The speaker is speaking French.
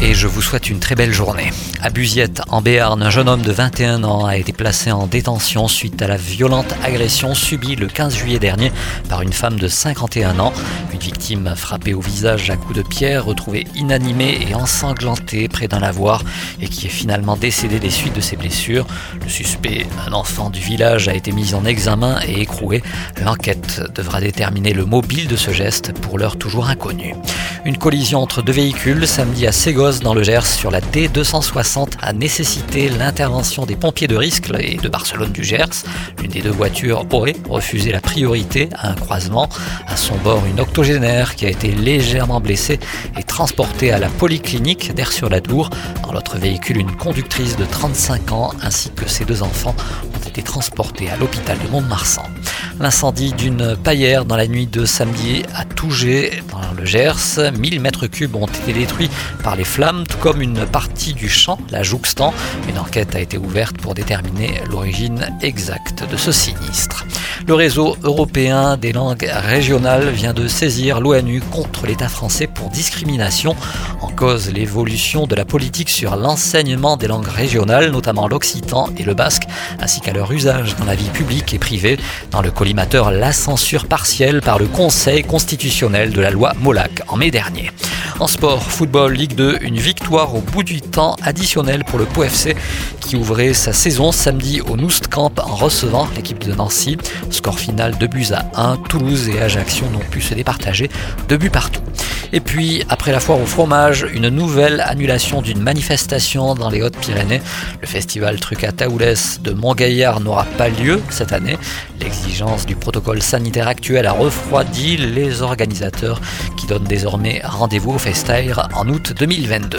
Et je vous souhaite une très belle journée. À Buziette, en Béarn, un jeune homme de 21 ans a été placé en détention suite à la violente agression subie le 15 juillet dernier par une femme de 51 ans. Une victime frappée au visage à coups de pierre, retrouvée inanimée et ensanglantée près d'un lavoir et qui est finalement décédée des suites de ses blessures. Le suspect, un enfant du village, a été mis en examen et écroué. L'enquête devra déterminer le mobile de ce geste, pour l'heure toujours inconnu. Une collision entre deux véhicules samedi à Ségos dans le Gers sur la D260 a nécessité l'intervention des pompiers de Riscle et de Barcelone du Gers. L'une des deux voitures aurait refusé la priorité à un croisement. À son bord, une octogénaire qui a été légèrement blessée et transportée à la polyclinique d'Air-sur-la-Dour. Dans l'autre véhicule, une conductrice de 35 ans ainsi que ses deux enfants ont été transportés à l'hôpital de Mont-de-Marsan. L'incendie d'une paillère dans la nuit de samedi à Tougé, dans le Gers. 1000 mètres cubes ont été détruits par les flammes, tout comme une partie du champ, la jouxtant. Une enquête a été ouverte pour déterminer l'origine exacte de ce sinistre. Le réseau européen des langues régionales vient de saisir l'ONU contre l'État français pour discrimination. En cause l'évolution de la politique sur l'enseignement des langues régionales, notamment l'occitan et le basque, ainsi qu'à leur usage dans la vie publique et privée. Dans le collimateur, la censure partielle par le Conseil constitutionnel de la loi Molac en mai dernier. En sport, football, Ligue 2, une victoire au bout du temps additionnel pour le Pau FC qui ouvrait sa saison samedi au Noustcamp en recevant l'équipe de Nancy. Score final 2 buts à 1. Toulouse et Ajaccio n'ont pu se départager 2 buts partout. Et puis, après la foire au fromage, une nouvelle annulation d'une manifestation dans les Hautes-Pyrénées. Le festival Truc à Taoulès de Montgaillard n'aura pas lieu cette année. L'exigence du protocole sanitaire actuel a refroidi les organisateurs qui donnent désormais rendez-vous au Festaire en août 2022.